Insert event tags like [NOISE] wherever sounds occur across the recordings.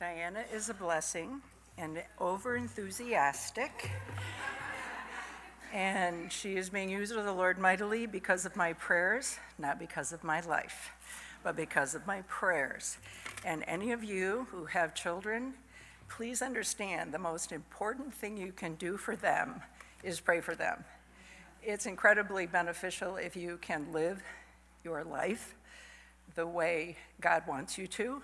Diana is a blessing and over enthusiastic. and she is being used of the Lord mightily because of my prayers, not because of my life, but because of my prayers. And any of you who have children, please understand the most important thing you can do for them is pray for them. It's incredibly beneficial if you can live your life the way God wants you to,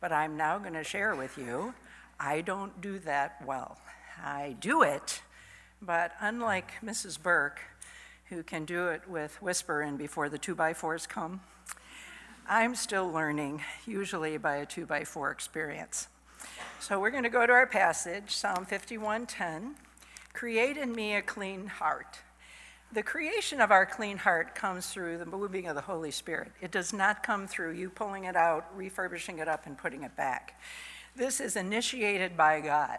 but I'm now going to share with you I don't do that well. I do it, but unlike Mrs. Burke, who can do it with whisper and before the two by fours come, I'm still learning, usually by a two by four experience. So we're going to go to our passage, Psalm 51:10. Create in me a clean heart. The creation of our clean heart comes through the moving of the Holy Spirit. It does not come through you pulling it out, refurbishing it up, and putting it back. This is initiated by God.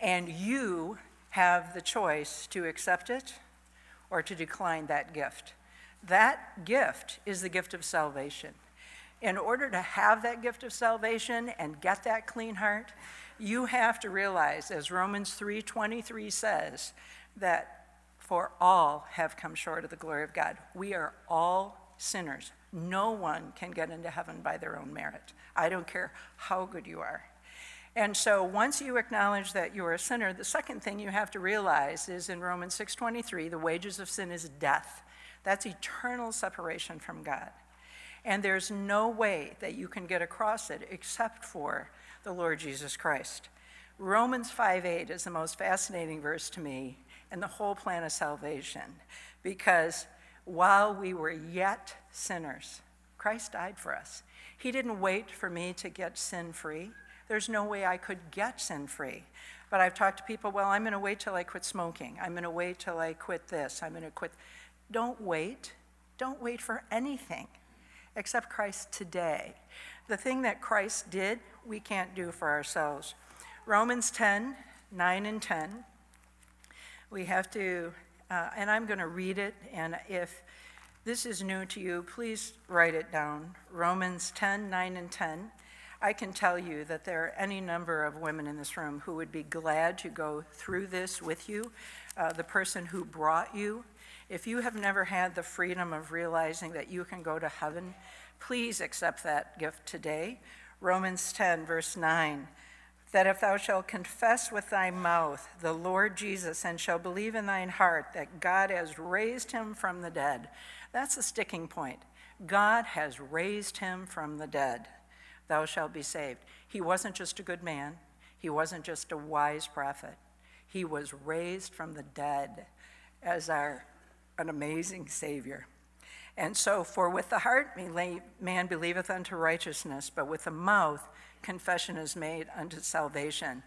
And you have the choice to accept it or to decline that gift. That gift is the gift of salvation. In order to have that gift of salvation and get that clean heart, you have to realize as Romans 3:23 says that for all have come short of the glory of God. We are all sinners. No one can get into heaven by their own merit. I don't care how good you are. And so once you acknowledge that you are a sinner, the second thing you have to realize is in Romans 6:23, the wages of sin is death. That's eternal separation from God. And there's no way that you can get across it except for the Lord Jesus Christ. Romans 5:8 is the most fascinating verse to me and the whole plan of salvation. Because while we were yet sinners, Christ died for us. He didn't wait for me to get sin free. There's no way I could get sin free. But I've talked to people, well, I'm going to wait till I quit smoking. I'm going to wait till I quit this. I'm going to quit. Don't wait. Don't wait for anything except Christ today. The thing that Christ did, we can't do for ourselves. Romans 10 9 and 10 we have to, uh, and I'm going to read it, and if this is new to you, please write it down. Romans 10 9 and 10. I can tell you that there are any number of women in this room who would be glad to go through this with you. Uh, the person who brought you, if you have never had the freedom of realizing that you can go to heaven, please accept that gift today. Romans 10, verse 9 that if thou shalt confess with thy mouth the Lord Jesus and shalt believe in thine heart that God has raised him from the dead, that's the sticking point. God has raised him from the dead. Thou shalt be saved. He wasn't just a good man, he wasn't just a wise prophet. He was raised from the dead as our an amazing Savior. And so, for with the heart man believeth unto righteousness, but with the mouth confession is made unto salvation.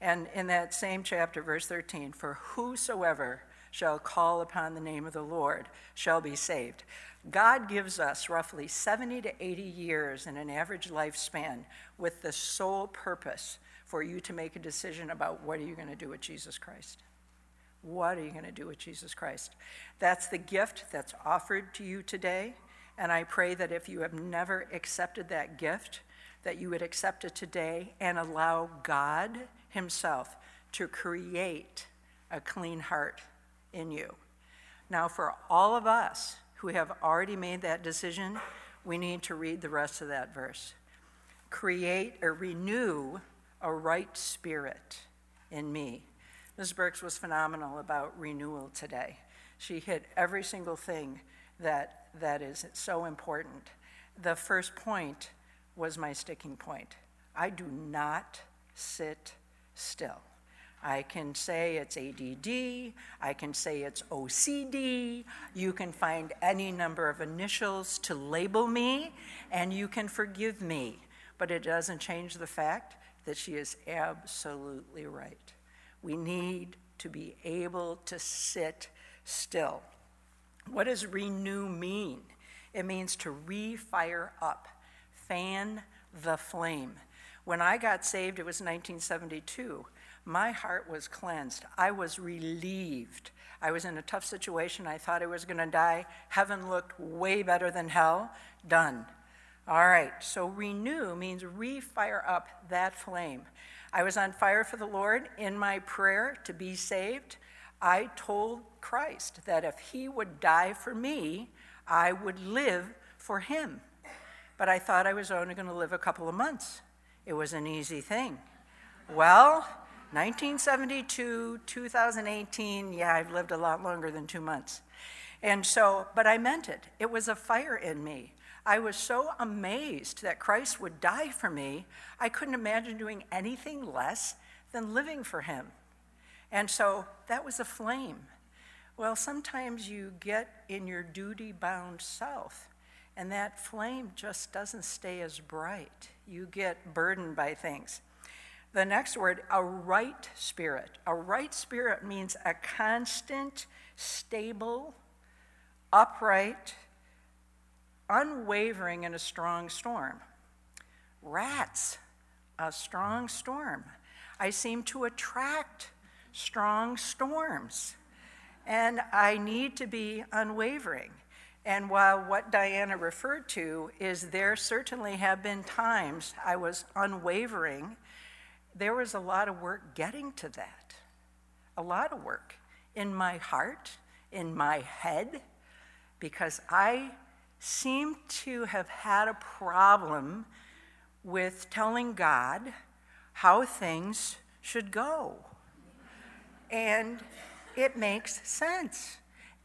And in that same chapter, verse 13, for whosoever shall call upon the name of the Lord shall be saved. God gives us roughly 70 to 80 years in an average lifespan with the sole purpose for you to make a decision about what are you going to do with Jesus Christ. What are you going to do with Jesus Christ? That's the gift that's offered to you today. And I pray that if you have never accepted that gift, that you would accept it today and allow God Himself to create a clean heart in you. Now, for all of us who have already made that decision, we need to read the rest of that verse. Create or renew a right spirit in me. Ms. Burks was phenomenal about renewal today. She hit every single thing that, that is so important. The first point was my sticking point. I do not sit still. I can say it's ADD, I can say it's OCD, you can find any number of initials to label me, and you can forgive me. But it doesn't change the fact that she is absolutely right. We need to be able to sit still. What does renew mean? It means to refire up fan the flame. When I got saved, it was 1972. My heart was cleansed. I was relieved. I was in a tough situation. I thought I was going to die. Heaven looked way better than hell. Done. All right, so renew means refire up that flame. I was on fire for the Lord in my prayer to be saved. I told Christ that if he would die for me, I would live for him. But I thought I was only going to live a couple of months. It was an easy thing. Well, 1972, 2018, yeah, I've lived a lot longer than two months. And so, but I meant it. It was a fire in me. I was so amazed that Christ would die for me, I couldn't imagine doing anything less than living for him. And so that was a flame. Well, sometimes you get in your duty bound self, and that flame just doesn't stay as bright. You get burdened by things. The next word, a right spirit. A right spirit means a constant, stable, upright, unwavering in a strong storm. Rats, a strong storm. I seem to attract strong storms, and I need to be unwavering. And while what Diana referred to is there certainly have been times I was unwavering, there was a lot of work getting to that. A lot of work in my heart, in my head, because I seem to have had a problem with telling God how things should go. And it makes sense.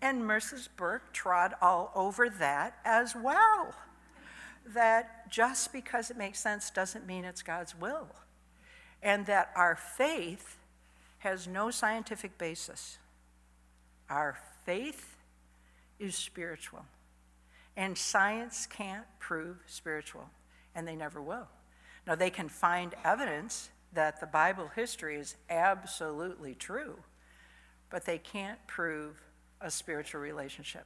And Mrs. Burke trod all over that as well. That just because it makes sense doesn't mean it's God's will. And that our faith has no scientific basis. Our faith is spiritual. And science can't prove spiritual, and they never will. Now, they can find evidence that the Bible history is absolutely true, but they can't prove a spiritual relationship.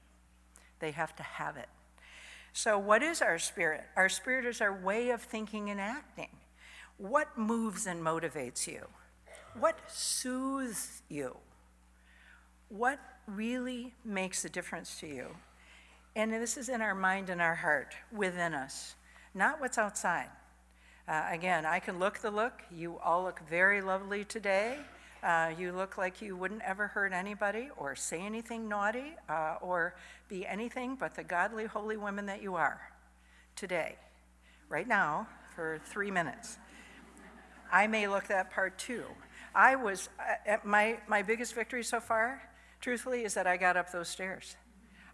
They have to have it. So, what is our spirit? Our spirit is our way of thinking and acting. What moves and motivates you? What soothes you? What really makes a difference to you? And this is in our mind and our heart, within us, not what's outside. Uh, again, I can look the look. You all look very lovely today. Uh, you look like you wouldn't ever hurt anybody or say anything naughty uh, or be anything but the godly, holy women that you are today, right now, for three minutes. I may look that part too. I was, uh, my, my biggest victory so far, truthfully, is that I got up those stairs.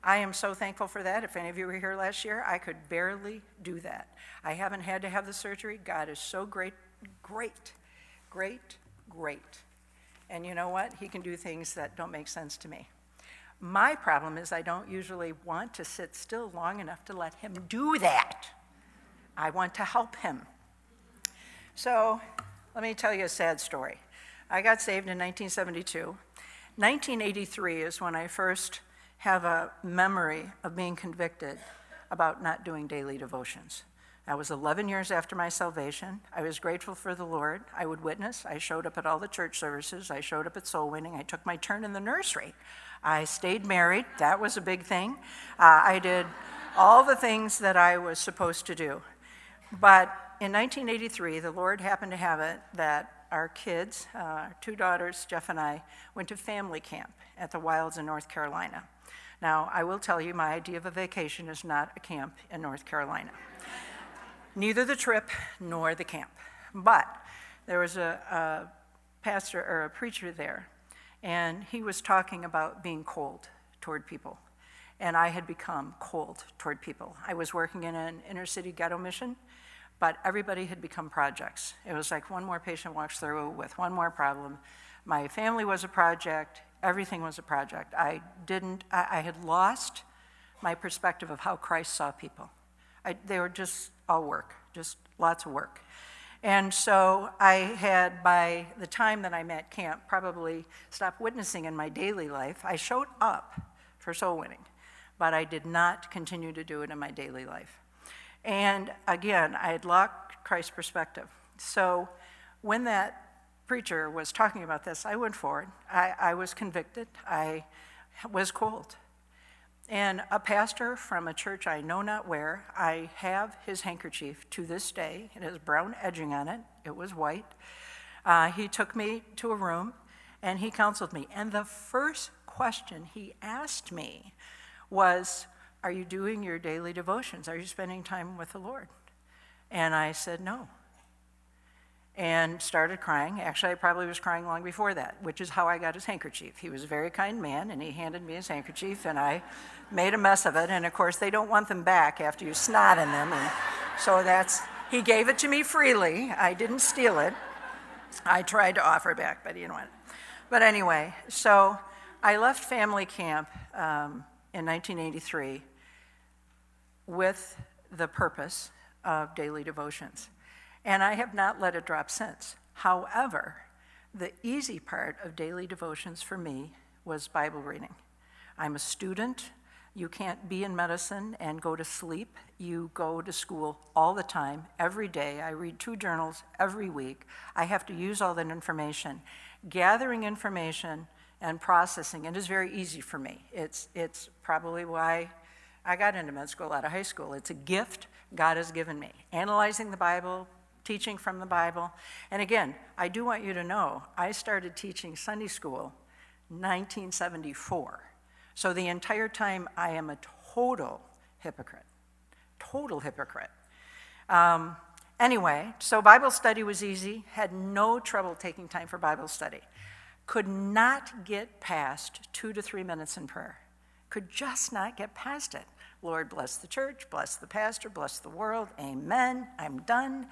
I am so thankful for that. If any of you were here last year, I could barely do that. I haven't had to have the surgery. God is so great, great, great, great. And you know what? He can do things that don't make sense to me. My problem is I don't usually want to sit still long enough to let him do that. I want to help him. So let me tell you a sad story. I got saved in 1972. 1983 is when I first have a memory of being convicted about not doing daily devotions. That was 11 years after my salvation. I was grateful for the Lord. I would witness. I showed up at all the church services. I showed up at soul winning. I took my turn in the nursery. I stayed married. That was a big thing. Uh, I did all the things that I was supposed to do. But in 1983, the Lord happened to have it that our kids, uh, our two daughters, Jeff and I, went to family camp at the Wilds in North Carolina. Now, I will tell you, my idea of a vacation is not a camp in North Carolina. Neither the trip nor the camp. But there was a, a pastor or a preacher there, and he was talking about being cold toward people. And I had become cold toward people. I was working in an inner city ghetto mission, but everybody had become projects. It was like one more patient walks through with one more problem. My family was a project, Everything was a project. I didn't, I, I had lost my perspective of how Christ saw people. I, they were just all work, just lots of work. And so I had, by the time that I'm at camp, probably stopped witnessing in my daily life. I showed up for soul winning, but I did not continue to do it in my daily life. And again, I had lost Christ's perspective. So when that preacher was talking about this, I went forward. I, I was convicted. I was cold. And a pastor from a church I know not where, I have his handkerchief to this day. It has brown edging on it, it was white. Uh, he took me to a room and he counseled me. And the first question he asked me was, Are you doing your daily devotions? Are you spending time with the Lord? And I said, No and started crying. Actually, I probably was crying long before that, which is how I got his handkerchief. He was a very kind man, and he handed me his handkerchief, and I made a mess of it. And of course, they don't want them back after you snot in them. And so that's, he gave it to me freely. I didn't steal it. I tried to offer back, but he didn't want it. But anyway, so I left family camp um, in 1983 with the purpose of daily devotions and I have not let it drop since. However, the easy part of daily devotions for me was Bible reading. I'm a student. You can't be in medicine and go to sleep. You go to school all the time, every day. I read two journals every week. I have to use all that information. Gathering information and processing it is very easy for me. It's, it's probably why I got into med school out of high school. It's a gift God has given me. Analyzing the Bible, teaching from the Bible. And again, I do want you to know I started teaching Sunday school 1974. So the entire time I am a total hypocrite. Total hypocrite. Um, anyway, so Bible study was easy, had no trouble taking time for Bible study. Could not get past two to three minutes in prayer. Could just not get past it. Lord, bless the church, bless the pastor, bless the world. Amen. I'm done.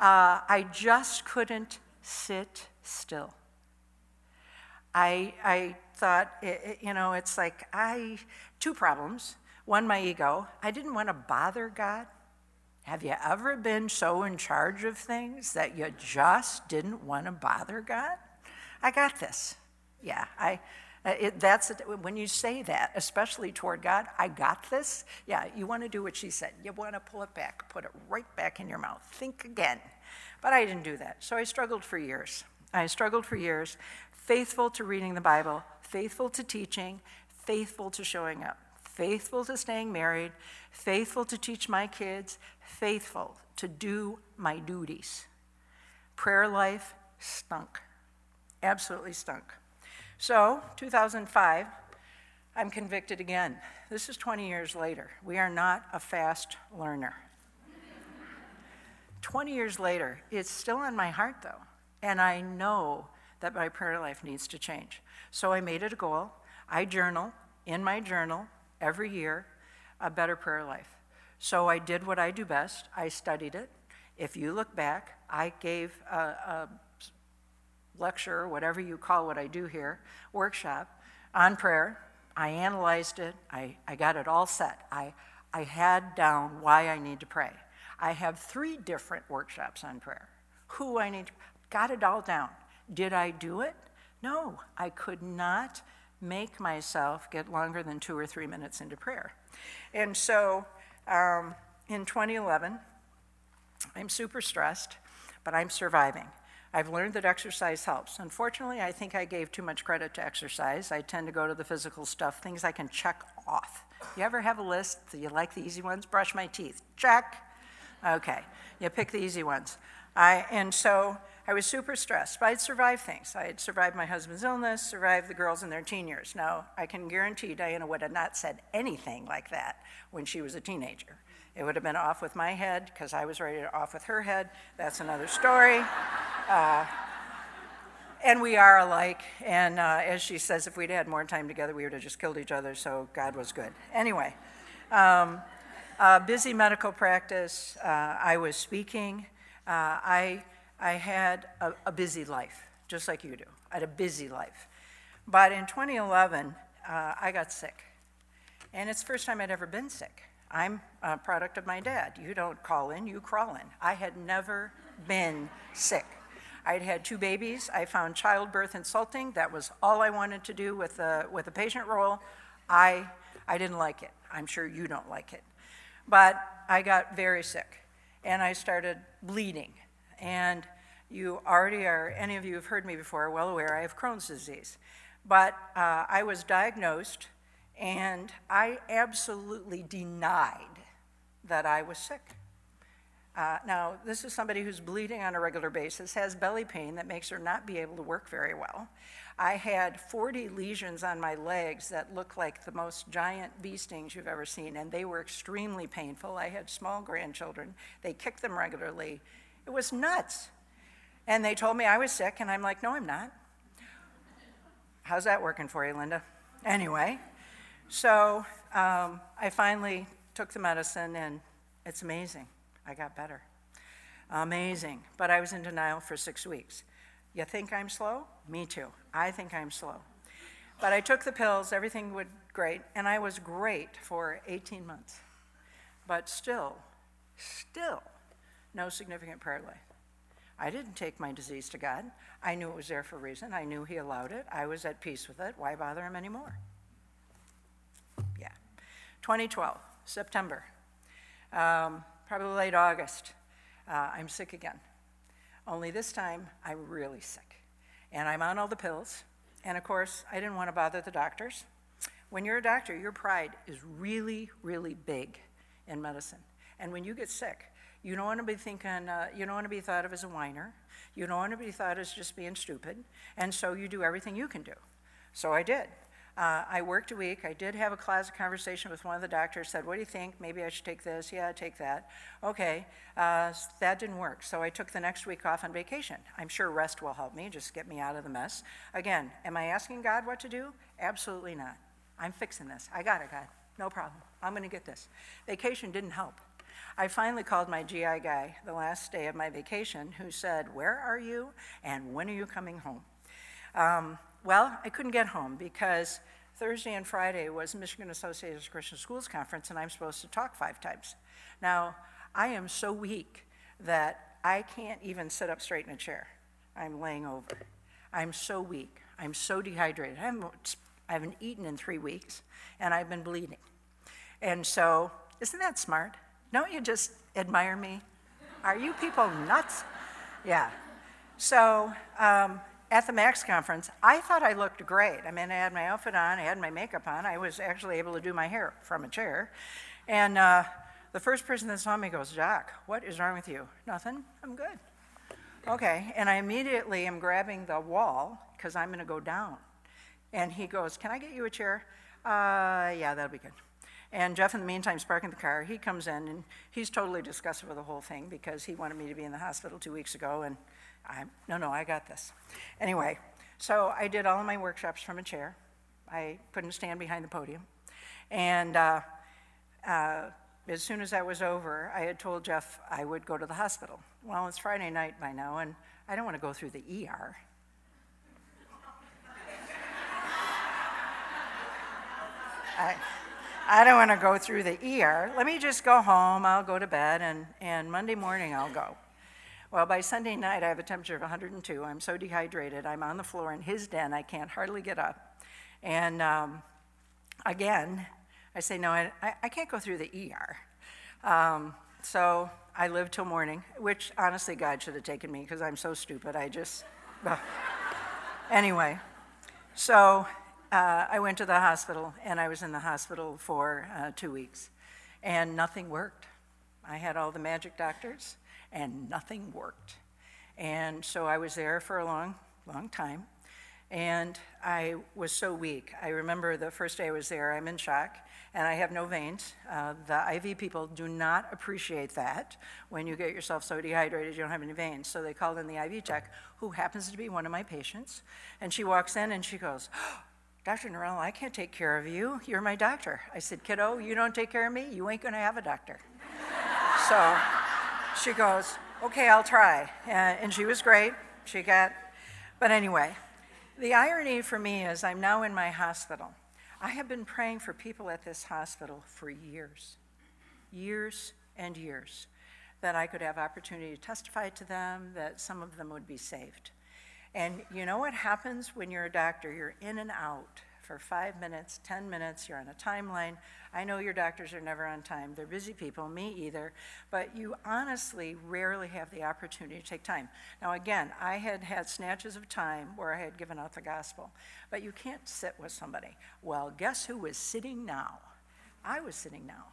Uh, I just couldn't sit still. I, I thought, you know, it's like I, two problems. One, my ego. I didn't want to bother God. Have you ever been so in charge of things that you just didn't want to bother God? I got this. Yeah, I, Uh, it, that's when you say that, especially toward God, I got this. Yeah, you want to do what she said. You want to pull it back, put it right back in your mouth. Think again. But I didn't do that. So I struggled for years. I struggled for years, faithful to reading the Bible, faithful to teaching, faithful to showing up, faithful to staying married, faithful to teach my kids, faithful to do my duties. Prayer life stunk. Absolutely stunk. So, 2005, I'm convicted again. This is 20 years later. We are not a fast learner. 20 years later, it's still in my heart though, and I know that my prayer life needs to change. So I made it a goal. I journal in my journal every year a better prayer life. So I did what I do best. I studied it. If you look back, I gave a, a lecture, whatever you call what I do here, workshop on prayer. I analyzed it, I, I got it all set. I, I had down why I need to pray. I have three different workshops on prayer. Who I need, to, got it all down. Did I do it? No, I could not make myself get longer than two or three minutes into prayer. And so um, in 2011, I'm super stressed, but I'm surviving. I've learned that exercise helps. Unfortunately, I think I gave too much credit to exercise. I tend to go to the physical stuff, things I can check off. You ever have a list? You like the easy ones? Brush my teeth. Check. Okay. You pick the easy ones. I, and so I was super stressed, but I'd survived things. I had survived my husband's illness, survived the girls in their teen years. Now, I can guarantee Diana would have not said anything like that when she was a teenager. It would have been off with my head because I was ready to off with her head. That's another story. Uh, and we are alike. And uh, as she says, if we'd had more time together, we would have just killed each other, so God was good. Anyway, um, uh, busy medical practice. Uh, I was speaking. Uh, I, I had a, a, busy life, just like you do. I had a busy life. But in 2011, uh, I got sick. And it's the first time I'd ever been sick. I'm a product of my dad. You don't call in, you crawl in. I had never been sick. I'd had two babies. I found childbirth insulting. That was all I wanted to do with a, with a patient role. I, I didn't like it. I'm sure you don't like it. But I got very sick and I started bleeding. And you already are, any of you who have heard me before, are well aware I have Crohn's disease. But uh, I was diagnosed And I absolutely denied that I was sick. Uh, now, this is somebody who's bleeding on a regular basis, has belly pain that makes her not be able to work very well. I had 40 lesions on my legs that looked like the most giant bee stings you've ever seen, and they were extremely painful. I had small grandchildren. They kicked them regularly. It was nuts. And they told me I was sick, and I'm like, no, I'm not. How's that working for you, Linda? Anyway, so um, I finally took the medicine, and it's amazing. I got better. Amazing. But I was in denial for six weeks. You think I'm slow? Me too. I think I'm slow. But I took the pills, everything was great, and I was great for 18 months. But still, still, no significant prayer life. I didn't take my disease to God. I knew it was there for a reason. I knew He allowed it. I was at peace with it. Why bother Him anymore? Yeah. 2012, September, um, probably late August, uh, I'm sick again. Only this time, I'm really sick. And I'm on all the pills. And of course, I didn't want to bother the doctors. When you're a doctor, your pride is really, really big in medicine. And when you get sick, you don't want to be thinking, uh, you don't want to be thought of as a whiner. You don't want to be thought as just being stupid. And so you do everything you can do. So I did. Uh, I worked a week. I did have a closet conversation with one of the doctors. Said, "What do you think? Maybe I should take this. Yeah, take that. Okay, uh, that didn't work. So I took the next week off on vacation. I'm sure rest will help me, just get me out of the mess. Again, am I asking God what to do? Absolutely not. I'm fixing this. I got it, God. No problem. I'm going to get this. Vacation didn't help. I finally called my GI guy the last day of my vacation, who said, "Where are you? And when are you coming home?" Um, well, I couldn't get home because Thursday and Friday was Michigan Association of Christian Schools Conference, and I'm supposed to talk five times. Now, I am so weak that I can't even sit up straight in a chair. I'm laying over. I'm so weak. I'm so dehydrated. I haven't, I haven't eaten in three weeks, and I've been bleeding. And so, isn't that smart? Don't you just admire me? Are you people nuts? Yeah. So, um, at the MACS conference, I thought I looked great. I mean, I had my outfit on, I had my makeup on, I was actually able to do my hair from a chair. And uh, the first person that saw me goes, Jacques, what is wrong with you? Nothing, I'm good. Okay, and I immediately am grabbing the wall because I'm going to go down. And he goes, Can I get you a chair? Uh, yeah, that'll be good. And Jeff, in the meantime, is parking the car. He comes in and he's totally disgusted with the whole thing because he wanted me to be in the hospital two weeks ago and I'm, no, no, I got this. Anyway, so I did all of my workshops from a chair. I couldn't stand behind the podium. And uh, uh, as soon as that was over, I had told Jeff I would go to the hospital. Well, it's Friday night by now, and I don't want to go through the ER. [LAUGHS] I, I don't want to go through the ER. Let me just go home. I'll go to bed, and, and Monday morning I'll go. Well, by Sunday night, I have a temperature of 102. I'm so dehydrated. I'm on the floor in his den. I can't hardly get up. And um, again, I say, no, I, I, can't go through the ER. Um, so I live till morning, which honestly, God should have taken me because I'm so stupid. I just. anyway, so uh, I went to the hospital, and I was in the hospital for uh, two weeks, and nothing worked. I had all the magic doctors and nothing worked. And so I was there for a long, long time. And I was so weak. I remember the first day I was there, I'm in shock, and I have no veins. Uh, the IV people do not appreciate that when you get yourself so dehydrated you don't have any veins. So they called in the IV tech, who happens to be one of my patients. And she walks in and she goes, Dr. Norell, I can't take care of you. You're my doctor. I said, Kiddo, you don't take care of me, you ain't gonna have a doctor. [LAUGHS] so she goes, okay, I'll try. And, she was great. She got, but anyway, the irony for me is I'm now in my hospital. I have been praying for people at this hospital for years, years and years, that I could have opportunity to testify to them, that some of them would be saved. And you know what happens when you're a doctor? You're in and out for five minutes, 10 minutes, you're on a timeline. I know your doctors are never on time. They're busy people, me either. But you honestly rarely have the opportunity to take time. Now, again, I had had snatches of time where I had given out the gospel. But you can't sit with somebody. Well, guess who was sitting now? I was sitting now.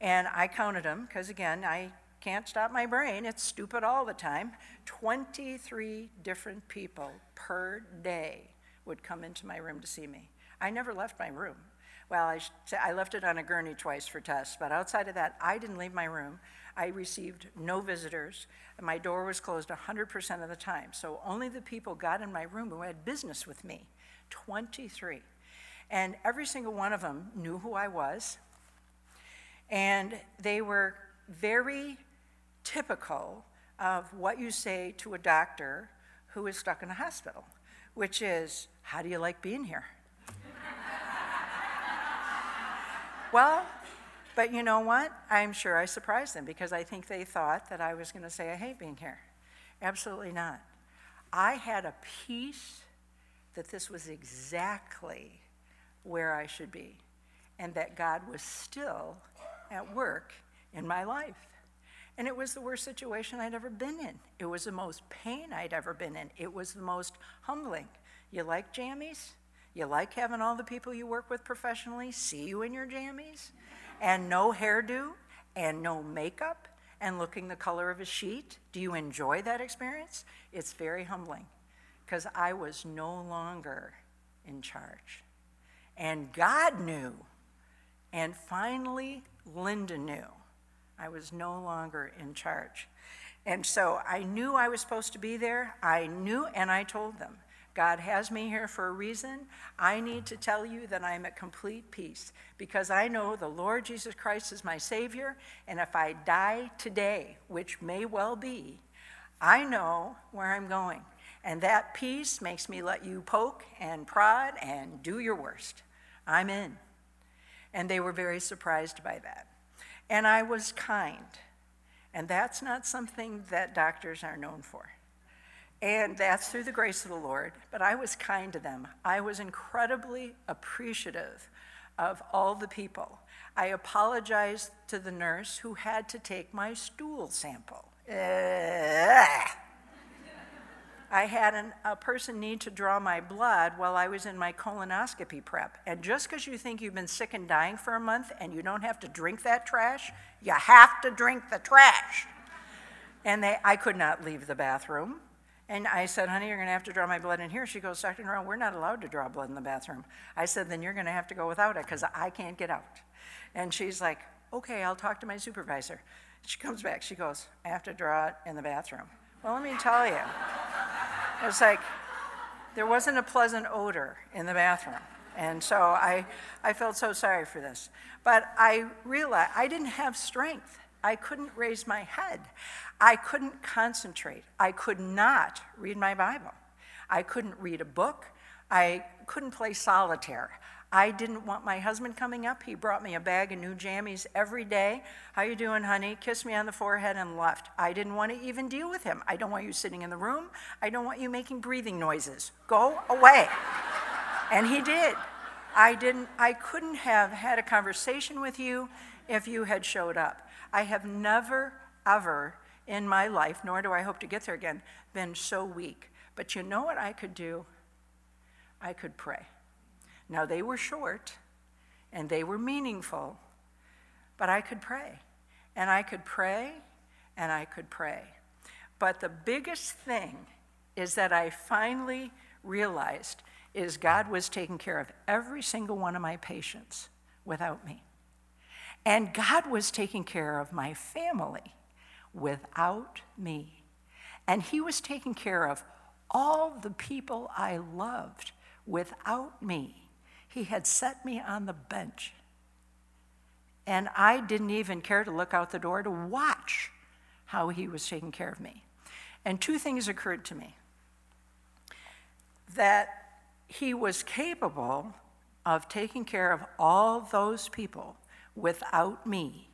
And I counted them, because again, I can't stop my brain. It's stupid all the time. 23 different people per day would come into my room to see me. I never left my room. Well, I, I left it on a gurney twice for tests, but outside of that, I didn't leave my room. I received no visitors. My door was closed 100% of the time. So only the people got in my room who had business with me 23. And every single one of them knew who I was. And they were very typical of what you say to a doctor who is stuck in a hospital, which is, How do you like being here? [LAUGHS] well, but you know what? I'm sure I surprised them because I think they thought that I was going to say, I hate being here. Absolutely not. I had a peace that this was exactly where I should be and that God was still at work in my life. And it was the worst situation I'd ever been in. It was the most pain I'd ever been in. It was the most humbling. You like jammies? You like having all the people you work with professionally see you in your jammies? And no hairdo and no makeup and looking the color of a sheet? Do you enjoy that experience? It's very humbling because I was no longer in charge. And God knew. And finally, Linda knew. I was no longer in charge. And so I knew I was supposed to be there. I knew, and I told them, God has me here for a reason. I need to tell you that I'm at complete peace because I know the Lord Jesus Christ is my Savior. And if I die today, which may well be, I know where I'm going. And that peace makes me let you poke and prod and do your worst. I'm in. And they were very surprised by that. And I was kind. And that's not something that doctors are known for. And that's through the grace of the Lord. But I was kind to them. I was incredibly appreciative of all the people. I apologized to the nurse who had to take my stool sample. I had an, a person need to draw my blood while I was in my colonoscopy prep. And just because you think you've been sick and dying for a month and you don't have to drink that trash, you have to drink the trash. And they, I could not leave the bathroom. And I said, honey, you're going to have to draw my blood in here. She goes, Dr. Norrell, we're not allowed to draw blood in the bathroom. I said, then you're going to have to go without it because I can't get out. And she's like, okay, I'll talk to my supervisor. She comes back. She goes, I have to draw it in the bathroom. Well, let me tell you. It was like there wasn't a pleasant odor in the bathroom. And so I, I felt so sorry for this. But I realized I didn't have strength. I couldn't raise my head. I couldn't concentrate. I could not read my Bible. I couldn't read a book. I couldn't play solitaire. I didn't want my husband coming up. He brought me a bag of new jammies every day. How you doing, honey? Kissed me on the forehead and left. I didn't want to even deal with him. I don't want you sitting in the room. I don't want you making breathing noises. Go away. [LAUGHS] and he did. I didn't I couldn't have had a conversation with you if you had showed up. I have never ever in my life, nor do I hope to get there again, been so weak. But you know what I could do? I could pray. Now, they were short and they were meaningful, but I could pray. And I could pray and I could pray. But the biggest thing is that I finally realized is God was taking care of every single one of my patients without me. And God was taking care of my family without me. And He was taking care of all the people I loved without me. He had set me on the bench. And I didn't even care to look out the door to watch how he was taking care of me. And two things occurred to me that he was capable of taking care of all those people without me,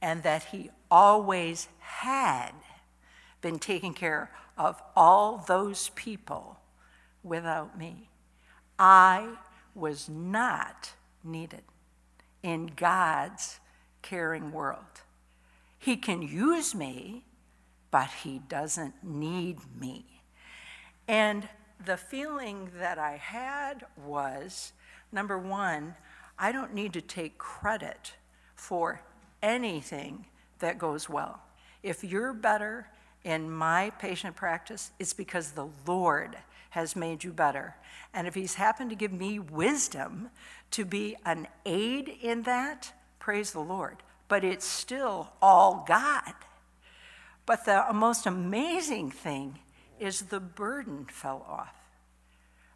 and that he always had been taking care of all those people without me. I was not needed in God's caring world. He can use me, but He doesn't need me. And the feeling that I had was number one, I don't need to take credit for anything that goes well. If you're better in my patient practice, it's because the Lord has made you better. And if He's happened to give me wisdom to be an aid in that, praise the Lord. But it's still all God. But the most amazing thing is the burden fell off.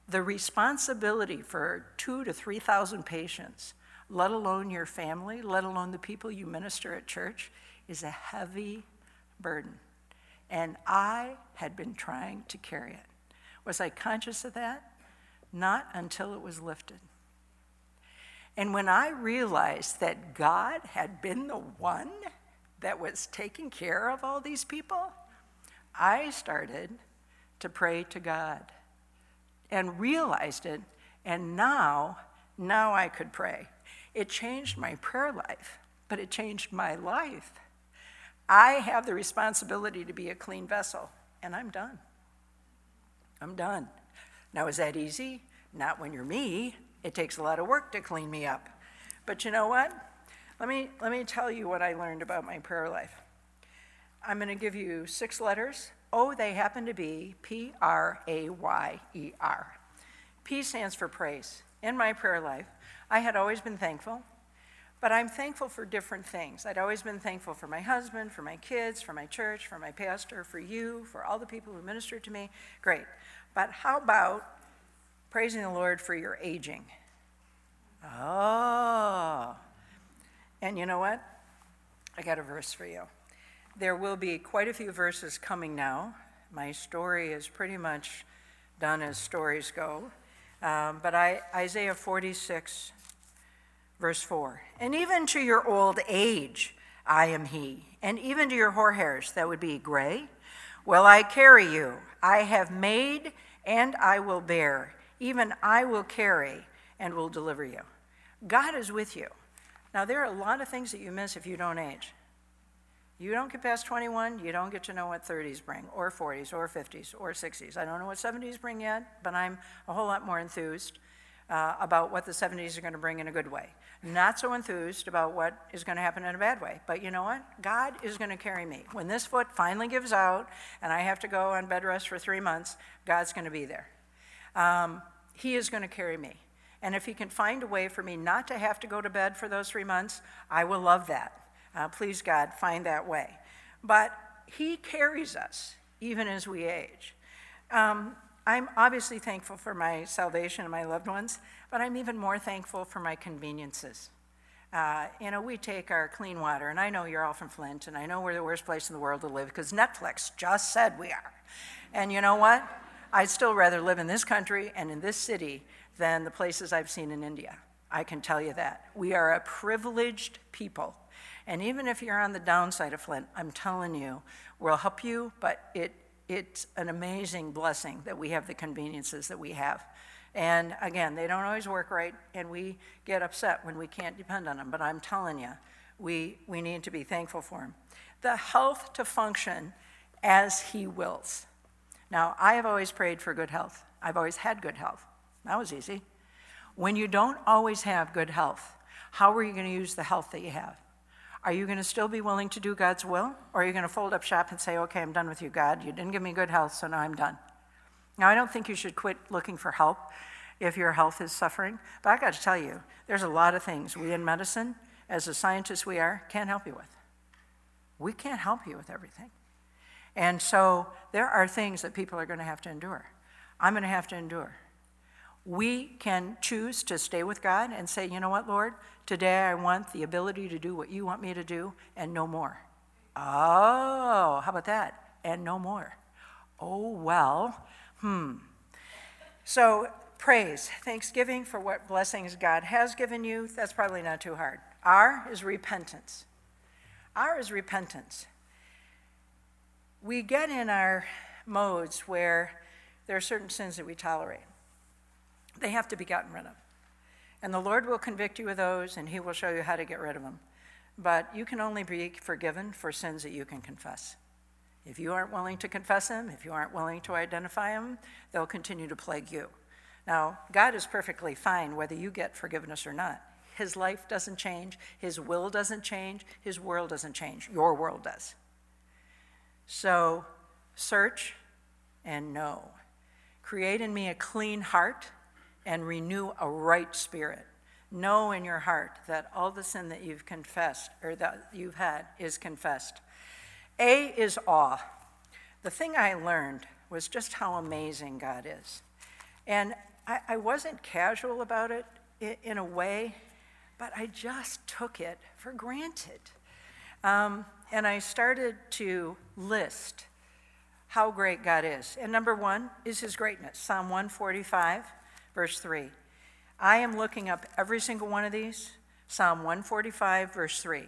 The responsibility for two to 3,000 patients, let alone your family, let alone the people you minister at church, is a heavy burden. And I had been trying to carry it. Was I conscious of that? Not until it was lifted. And when I realized that God had been the one that was taking care of all these people, I started to pray to God and realized it. And now, now I could pray. It changed my prayer life, but it changed my life. I have the responsibility to be a clean vessel, and I'm done. I'm done. Now, is that easy? Not when you're me. It takes a lot of work to clean me up. But you know what? Let me, let me tell you what I learned about my prayer life. I'm going to give you six letters. Oh, they happen to be P R A Y E R. P stands for praise. In my prayer life, I had always been thankful, but I'm thankful for different things. I'd always been thankful for my husband, for my kids, for my church, for my pastor, for you, for all the people who ministered to me. Great. But how about praising the Lord for your aging? Oh. And you know what? I got a verse for you. There will be quite a few verses coming now. My story is pretty much done as stories go. Um, but I, Isaiah 46, verse 4. And even to your old age, I am he. And even to your hoar hairs, that would be gray, will I carry you. I have made and I will bear. Even I will carry and will deliver you. God is with you. Now, there are a lot of things that you miss if you don't age. You don't get past 21, you don't get to know what 30s bring, or 40s, or 50s, or 60s. I don't know what 70s bring yet, but I'm a whole lot more enthused uh, about what the 70s are going to bring in a good way. Not so enthused about what is going to happen in a bad way. But you know what? God is going to carry me. When this foot finally gives out and I have to go on bed rest for three months, God's going to be there. Um, he is going to carry me. And if He can find a way for me not to have to go to bed for those three months, I will love that. Uh, please, God, find that way. But He carries us even as we age. Um, I'm obviously thankful for my salvation and my loved ones, but I'm even more thankful for my conveniences. Uh, you know, we take our clean water, and I know you're all from Flint, and I know we're the worst place in the world to live because Netflix just said we are. And you know what? I'd still rather live in this country and in this city than the places I've seen in India. I can tell you that. We are a privileged people. And even if you're on the downside of Flint, I'm telling you, we'll help you, but it, it's an amazing blessing that we have the conveniences that we have. And again, they don't always work right, and we get upset when we can't depend on them. But I'm telling you, we, we need to be thankful for them. The health to function as He wills. Now, I have always prayed for good health. I've always had good health. That was easy. When you don't always have good health, how are you going to use the health that you have? Are you going to still be willing to do God's will? Or are you going to fold up shop and say, okay, I'm done with you, God. You didn't give me good health, so now I'm done. Now, I don't think you should quit looking for help if your health is suffering, but I got to tell you, there's a lot of things we in medicine, as the scientists we are, can't help you with. We can't help you with everything. And so there are things that people are going to have to endure. I'm going to have to endure. We can choose to stay with God and say, you know what, Lord, today I want the ability to do what you want me to do and no more. Oh, how about that? And no more. Oh, well, hmm. So, praise, thanksgiving for what blessings God has given you, that's probably not too hard. R is repentance. R is repentance we get in our modes where there are certain sins that we tolerate. They have to be gotten rid of. And the Lord will convict you of those, and He will show you how to get rid of them. But you can only be forgiven for sins that you can confess. If you aren't willing to confess them, if you aren't willing to identify them, they'll continue to plague you. Now, God is perfectly fine whether you get forgiveness or not. His life doesn't change, His will doesn't change, His world doesn't change. Your world does. So, search and know. Create in me a clean heart and renew a right spirit. Know in your heart that all the sin that you've confessed or that you've had is confessed. A is awe. The thing I learned was just how amazing God is. And I, I wasn't casual about it in a way, but I just took it for granted. Um, and I started to list how great God is. And number one is his greatness Psalm 145, verse 3. I am looking up every single one of these. Psalm 145, verse 3.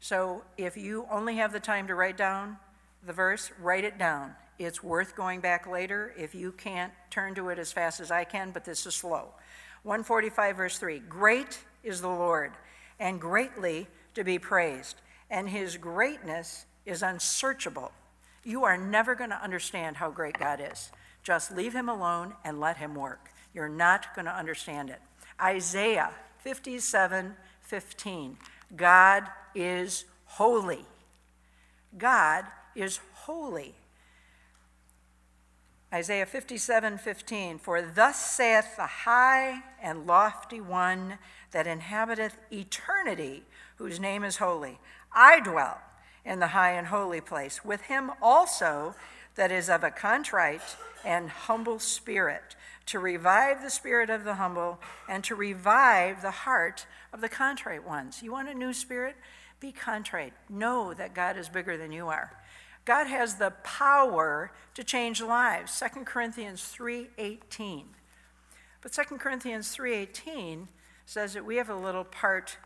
So if you only have the time to write down the verse, write it down. It's worth going back later if you can't turn to it as fast as I can, but this is slow. 145, verse 3 Great is the Lord, and greatly to be praised, and his greatness is unsearchable. You are never going to understand how great God is. Just leave him alone and let him work. You're not going to understand it. Isaiah 57 15. God is holy. God is holy. Isaiah 57 15, for thus saith the high and lofty one that inhabiteth eternity, whose name is holy. I dwell in the high and holy place, with him also that is of a contrite and humble spirit, to revive the spirit of the humble and to revive the heart of the contrite ones. You want a new spirit? Be contrite. Know that God is bigger than you are. God has the power to change lives. 2 Corinthians 3:18. But 2 Corinthians 3:18 says that we have a little part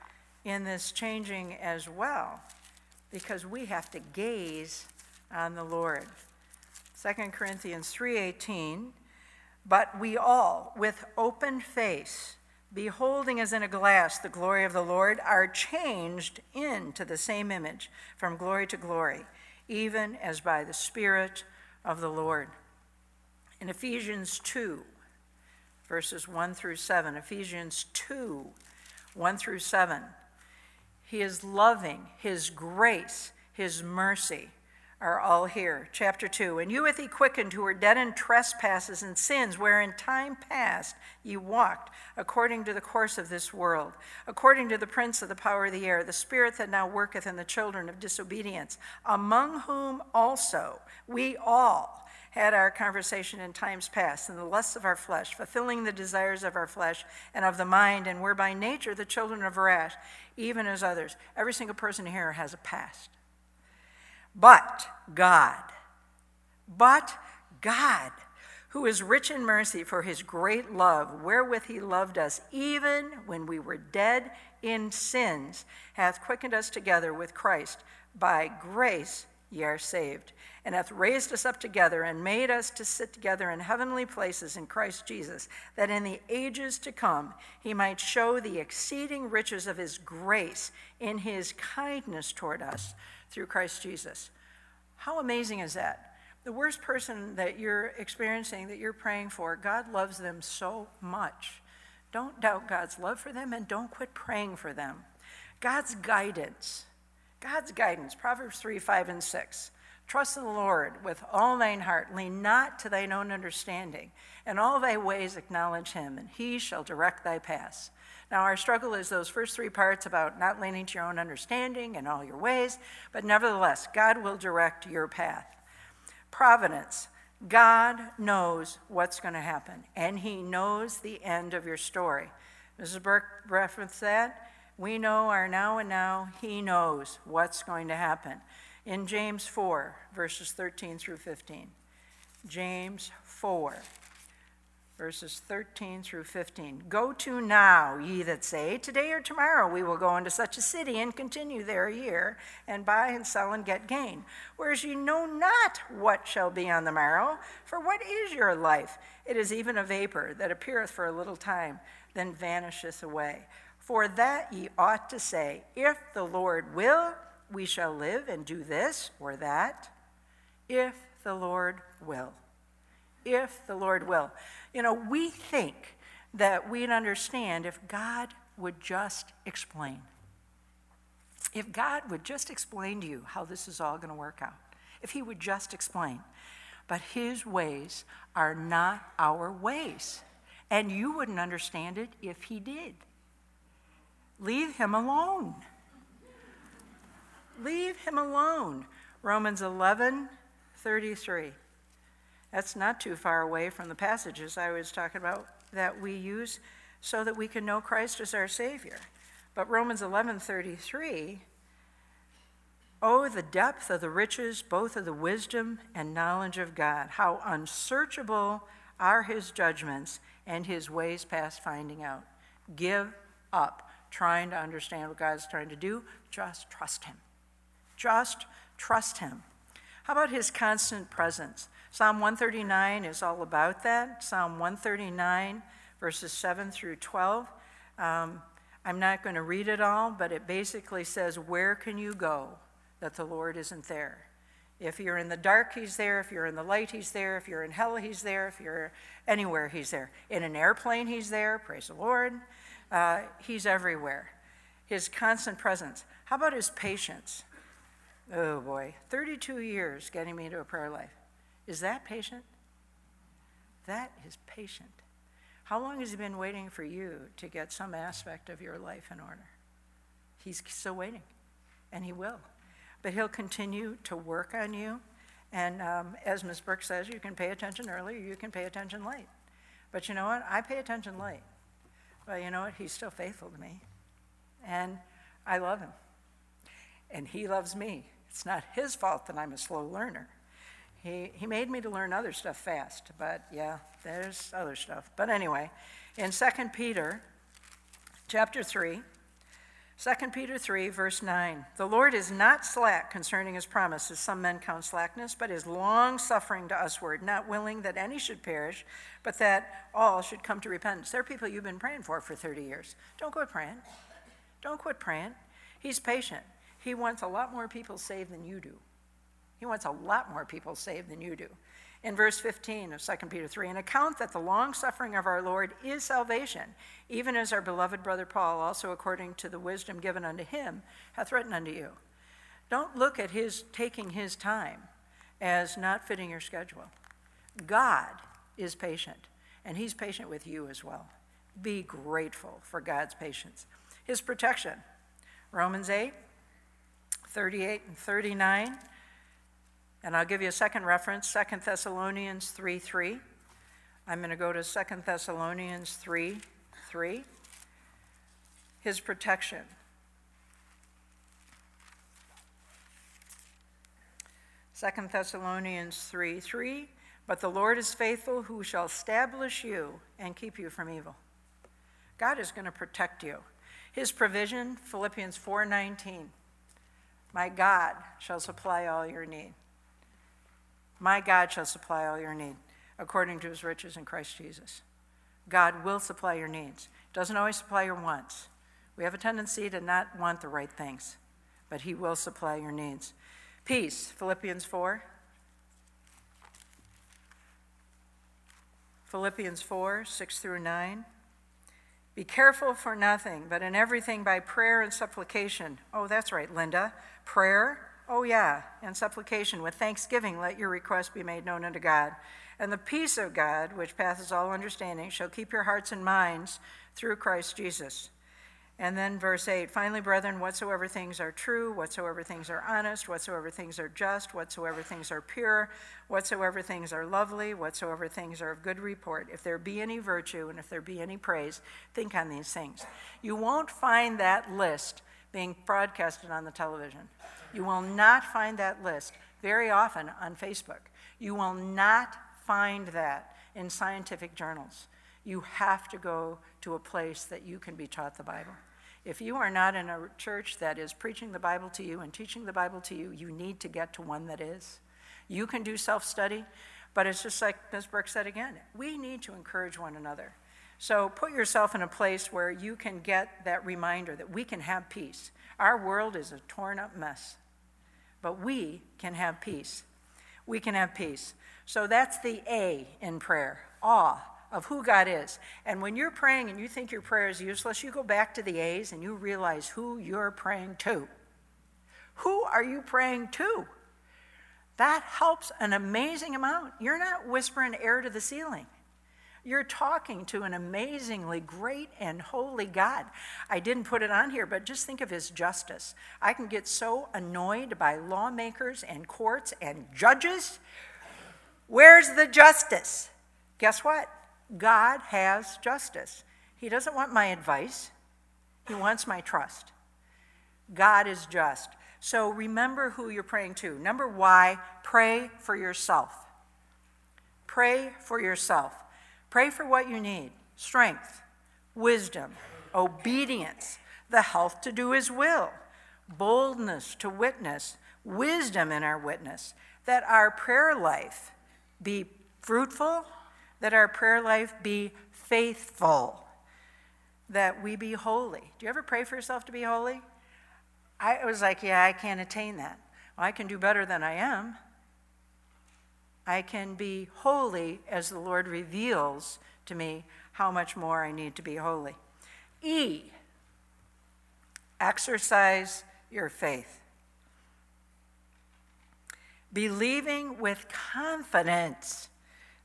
in this changing as well because we have to gaze on the Lord. 2 Corinthians 3:18 But we all with open face beholding as in a glass the glory of the Lord are changed into the same image from glory to glory even as by the Spirit of the Lord. In Ephesians 2, verses 1 through 7, Ephesians 2, 1 through 7, He is loving, His grace, His mercy are all here. Chapter 2 And you hath he quickened who were dead in trespasses and sins, where in time past ye walked according to the course of this world, according to the prince of the power of the air, the spirit that now worketh in the children of disobedience, among whom also we all had our conversation in times past in the lusts of our flesh, fulfilling the desires of our flesh and of the mind, and were by nature the children of wrath, even as others. Every single person here has a past. But God, but God, who is rich in mercy for his great love, wherewith he loved us, even when we were dead in sins, hath quickened us together with Christ. By grace ye are saved, and hath raised us up together, and made us to sit together in heavenly places in Christ Jesus, that in the ages to come he might show the exceeding riches of his grace in his kindness toward us through Christ Jesus. How amazing is that? The worst person that you're experiencing, that you're praying for, God loves them so much. Don't doubt God's love for them and don't quit praying for them. God's guidance, God's guidance, Proverbs 3 5 and 6. Trust in the Lord with all thine heart, lean not to thine own understanding. In all thy ways acknowledge him, and he shall direct thy paths. Now, our struggle is those first three parts about not leaning to your own understanding in all your ways, but nevertheless, God will direct your path. Providence. God knows what's going to happen, and He knows the end of your story. Mrs. Burke referenced that. We know our now and now. He knows what's going to happen. In James 4, verses 13 through 15. James 4, verses 13 through 15. Go to now, ye that say, Today or tomorrow we will go into such a city and continue there a year, and buy and sell and get gain. Whereas ye know not what shall be on the morrow, for what is your life? It is even a vapor that appeareth for a little time, then vanisheth away. For that ye ought to say, If the Lord will, we shall live and do this or that. If the Lord will. If the Lord will. You know, we think that we'd understand if God would just explain. If God would just explain to you how this is all going to work out. If He would just explain. But His ways are not our ways. And you wouldn't understand it if He did. Leave Him alone. Leave Him alone. Romans 11 33. That's not too far away from the passages I was talking about that we use so that we can know Christ as our Savior. But Romans 11:33 Oh, the depth of the riches, both of the wisdom and knowledge of God. How unsearchable are his judgments and his ways past finding out. Give up trying to understand what God is trying to do. Just trust him. Just trust him. How about his constant presence? Psalm 139 is all about that. Psalm 139, verses 7 through 12. Um, I'm not going to read it all, but it basically says, Where can you go that the Lord isn't there? If you're in the dark, He's there. If you're in the light, He's there. If you're in hell, He's there. If you're anywhere, He's there. In an airplane, He's there. Praise the Lord. Uh, he's everywhere. His constant presence. How about His patience? Oh boy, 32 years getting me to a prayer life. Is that patient? That is patient. How long has he been waiting for you to get some aspect of your life in order? He's still waiting, and he will. But he'll continue to work on you. And um, as Ms. Burke says, you can pay attention early, you can pay attention late. But you know what? I pay attention late. But you know what? He's still faithful to me. And I love him. And he loves me. It's not his fault that I'm a slow learner. He, he made me to learn other stuff fast, but yeah, there's other stuff. But anyway, in 2 Peter chapter 3, 2 Peter 3, verse 9 The Lord is not slack concerning his promises, some men count slackness, but is long suffering to usward, not willing that any should perish, but that all should come to repentance. There are people you've been praying for for 30 years. Don't quit praying. Don't quit praying. He's patient. He wants a lot more people saved than you do. He wants a lot more people saved than you do. In verse 15 of 2 Peter 3, an account that the long suffering of our Lord is salvation, even as our beloved brother Paul, also according to the wisdom given unto him, hath written unto you. Don't look at his taking his time as not fitting your schedule. God is patient, and he's patient with you as well. Be grateful for God's patience. His protection, Romans 8, 38 and 39. And I'll give you a second reference, Second Thessalonians 3 3. I'm going to go to Second Thessalonians 3 3. His protection. Second Thessalonians 3 3. But the Lord is faithful, who shall establish you and keep you from evil. God is going to protect you. His provision, Philippians 4:19. My God shall supply all your need. My God shall supply all your need according to his riches in Christ Jesus. God will supply your needs. Doesn't always supply your wants. We have a tendency to not want the right things, but he will supply your needs. Peace, Philippians 4. Philippians 4, 6 through 9. Be careful for nothing, but in everything by prayer and supplication. Oh, that's right, Linda. Prayer Oh, yeah, and supplication with thanksgiving, let your request be made known unto God. And the peace of God, which passes all understanding, shall keep your hearts and minds through Christ Jesus. And then verse 8 finally, brethren, whatsoever things are true, whatsoever things are honest, whatsoever things are just, whatsoever things are pure, whatsoever things are lovely, whatsoever things are of good report, if there be any virtue and if there be any praise, think on these things. You won't find that list being broadcasted on the television. You will not find that list very often on Facebook. You will not find that in scientific journals. You have to go to a place that you can be taught the Bible. If you are not in a church that is preaching the Bible to you and teaching the Bible to you, you need to get to one that is. You can do self study, but it's just like Ms. Burke said again we need to encourage one another. So put yourself in a place where you can get that reminder that we can have peace. Our world is a torn up mess, but we can have peace. We can have peace. So that's the A in prayer awe of who God is. And when you're praying and you think your prayer is useless, you go back to the A's and you realize who you're praying to. Who are you praying to? That helps an amazing amount. You're not whispering air to the ceiling. You're talking to an amazingly great and holy God. I didn't put it on here, but just think of his justice. I can get so annoyed by lawmakers and courts and judges. Where's the justice? Guess what? God has justice. He doesn't want my advice, He wants my trust. God is just. So remember who you're praying to. Number why, pray for yourself. Pray for yourself. Pray for what you need strength, wisdom, obedience, the health to do His will, boldness to witness, wisdom in our witness, that our prayer life be fruitful, that our prayer life be faithful, that we be holy. Do you ever pray for yourself to be holy? I was like, yeah, I can't attain that. Well, I can do better than I am. I can be holy as the Lord reveals to me how much more I need to be holy. E, exercise your faith. Believing with confidence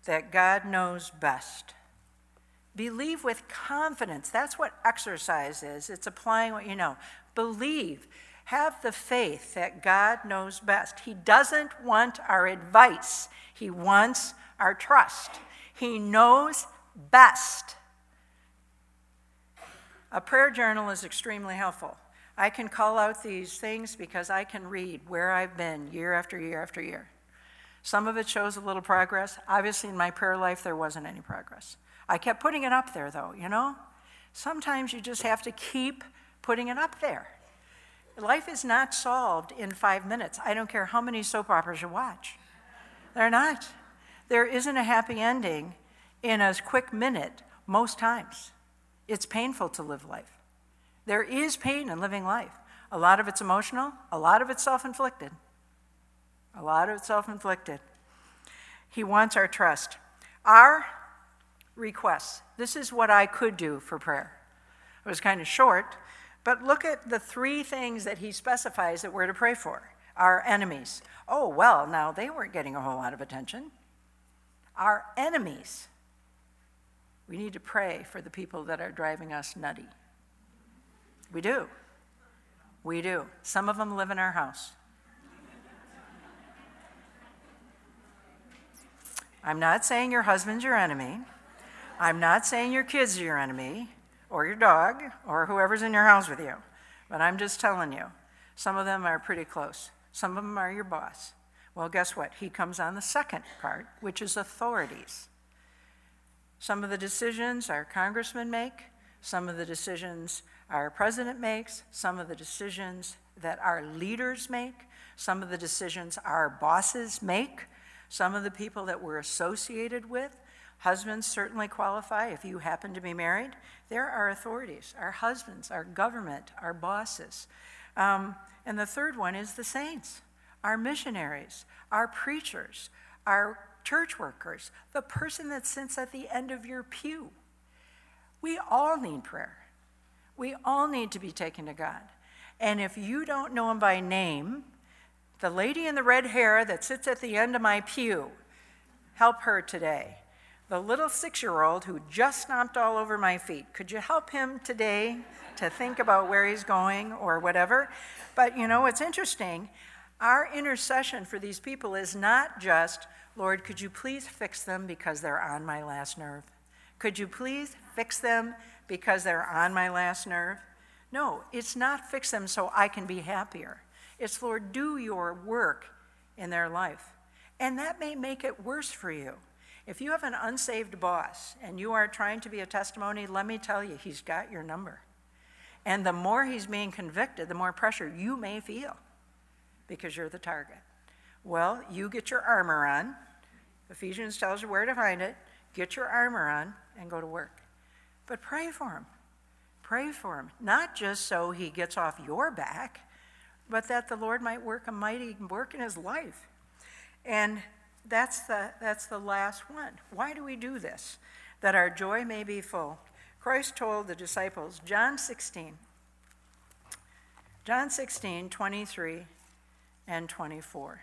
that God knows best. Believe with confidence. That's what exercise is. It's applying what you know. Believe. Have the faith that God knows best. He doesn't want our advice, He wants our trust. He knows best. A prayer journal is extremely helpful. I can call out these things because I can read where I've been year after year after year. Some of it shows a little progress. Obviously, in my prayer life, there wasn't any progress. I kept putting it up there, though, you know? Sometimes you just have to keep putting it up there. Life is not solved in five minutes. I don't care how many soap operas you watch, they're not. There isn't a happy ending in a quick minute most times. It's painful to live life. There is pain in living life. A lot of it's emotional, a lot of it's self inflicted. A lot of it's self inflicted. He wants our trust. Our requests. This is what I could do for prayer. It was kind of short, but look at the three things that he specifies that we're to pray for our enemies. Oh, well, now they weren't getting a whole lot of attention. Our enemies. We need to pray for the people that are driving us nutty. We do. We do. Some of them live in our house. I'm not saying your husband's your enemy. I'm not saying your kids are your enemy, or your dog, or whoever's in your house with you. But I'm just telling you, some of them are pretty close. Some of them are your boss. Well, guess what? He comes on the second part, which is authorities. Some of the decisions our congressmen make, some of the decisions our president makes, some of the decisions that our leaders make, some of the decisions our bosses make, some of the people that we're associated with, husbands certainly qualify if you happen to be married. There are authorities, our husbands, our government, our bosses. Um, and the third one is the saints, our missionaries, our preachers, our church workers, the person that sits at the end of your pew. We all need prayer. We all need to be taken to God. And if you don't know him by name, the lady in the red hair that sits at the end of my pew, help her today. The little six year old who just stomped all over my feet, could you help him today to think about where he's going or whatever? But you know, it's interesting. Our intercession for these people is not just, Lord, could you please fix them because they're on my last nerve? Could you please fix them because they're on my last nerve? No, it's not fix them so I can be happier. It's, Lord, do your work in their life. And that may make it worse for you. If you have an unsaved boss and you are trying to be a testimony, let me tell you, he's got your number. And the more he's being convicted, the more pressure you may feel because you're the target. Well, you get your armor on. Ephesians tells you where to find it. Get your armor on and go to work. But pray for him. Pray for him. Not just so he gets off your back, but that the Lord might work a mighty work in his life. And that's the, that's the last one. Why do we do this? That our joy may be full. Christ told the disciples, John 16, John 16, 23 and 24.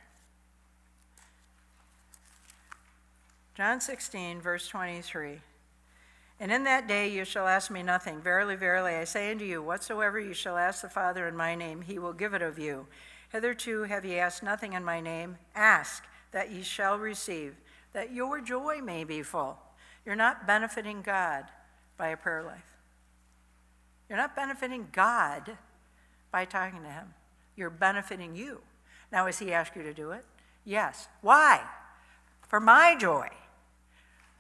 John 16, verse 23. And in that day you shall ask me nothing. Verily, verily, I say unto you, whatsoever you shall ask the Father in my name, he will give it of you. Hitherto have ye asked nothing in my name. Ask that ye shall receive, that your joy may be full. You're not benefiting God by a prayer life. You're not benefiting God by talking to Him. You're benefiting you. Now, has He asked you to do it? Yes. Why? For my joy.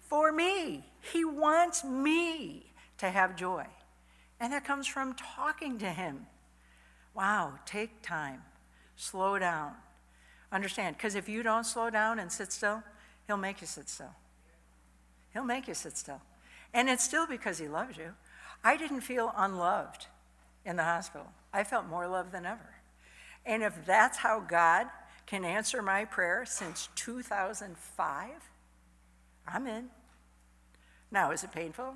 For me. He wants me to have joy. And that comes from talking to Him. Wow, take time, slow down, Understand, because if you don't slow down and sit still, He'll make you sit still. He'll make you sit still. And it's still because He loves you. I didn't feel unloved in the hospital, I felt more loved than ever. And if that's how God can answer my prayer since 2005, I'm in. Now, is it painful?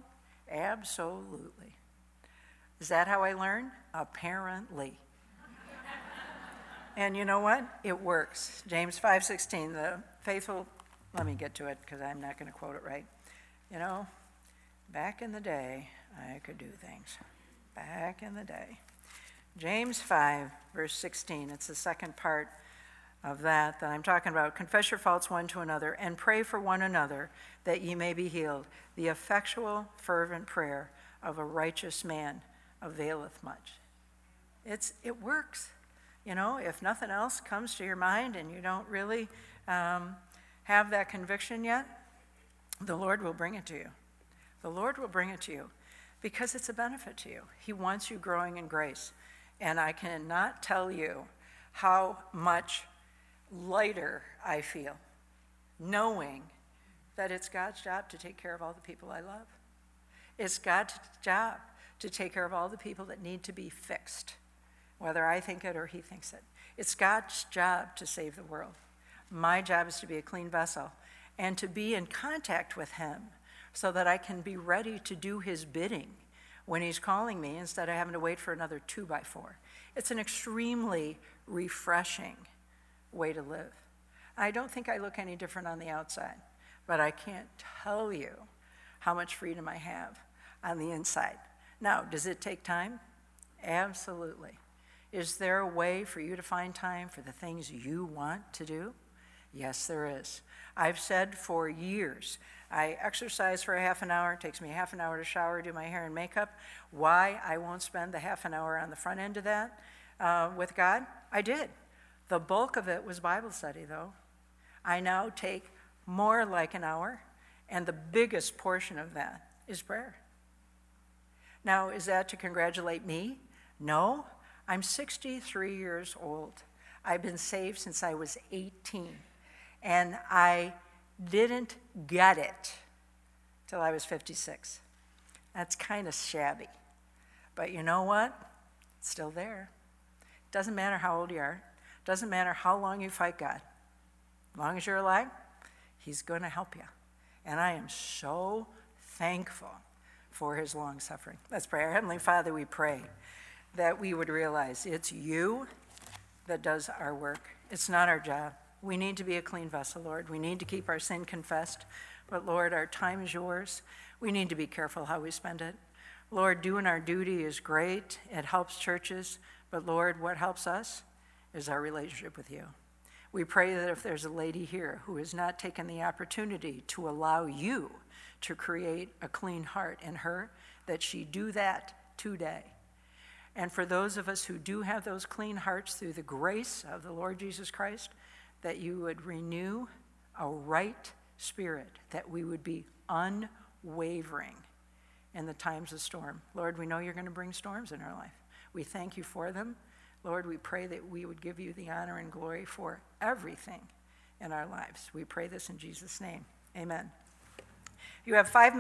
Absolutely. Is that how I learn? Apparently. And you know what? It works. James 5:16, the faithful let me get to it because I'm not going to quote it right. You know, back in the day, I could do things. Back in the day. James 5, verse 16, it's the second part of that that I'm talking about. Confess your faults one to another and pray for one another that ye may be healed. The effectual, fervent prayer of a righteous man availeth much. It's, it works. You know, if nothing else comes to your mind and you don't really um, have that conviction yet, the Lord will bring it to you. The Lord will bring it to you because it's a benefit to you. He wants you growing in grace. And I cannot tell you how much lighter I feel knowing that it's God's job to take care of all the people I love. It's God's job to take care of all the people that need to be fixed whether I think it or he thinks it. It's God's job to save the world. My job is to be a clean vessel and to be in contact with him so that I can be ready to do his bidding when he's calling me instead of having to wait for another two by four. It's an extremely refreshing way to live. I don't think I look any different on the outside, but I can't tell you how much freedom I have on the inside. Now, does it take time? Absolutely. Is there a way for you to find time for the things you want to do? Yes, there is. I've said for years, I exercise for a half an hour. It takes me half an hour to shower, do my hair and makeup. Why I won't spend the half an hour on the front end of that uh, with God? I did. The bulk of it was Bible study, though. I now take more like an hour, and the biggest portion of that is prayer. Now, is that to congratulate me? No. I'm 63 years old. I've been saved since I was 18. And I didn't get it till I was 56. That's kind of shabby. But you know what? It's still there. Doesn't matter how old you are, doesn't matter how long you fight God. As long as you're alive, He's going to help you. And I am so thankful for His long suffering. Let's pray. Our Heavenly Father, we pray that we would realize it's you that does our work. It's not our job. We need to be a clean vessel, Lord. We need to keep our sin confessed. But Lord, our time is yours. We need to be careful how we spend it. Lord, doing our duty is great. It helps churches. But Lord, what helps us is our relationship with you. We pray that if there's a lady here who has not taken the opportunity to allow you to create a clean heart in her, that she do that today. And for those of us who do have those clean hearts through the grace of the Lord Jesus Christ, that you would renew a right spirit, that we would be unwavering in the times of storm. Lord, we know you're going to bring storms in our life. We thank you for them. Lord, we pray that we would give you the honor and glory for everything in our lives. We pray this in Jesus' name. Amen. You have five minutes.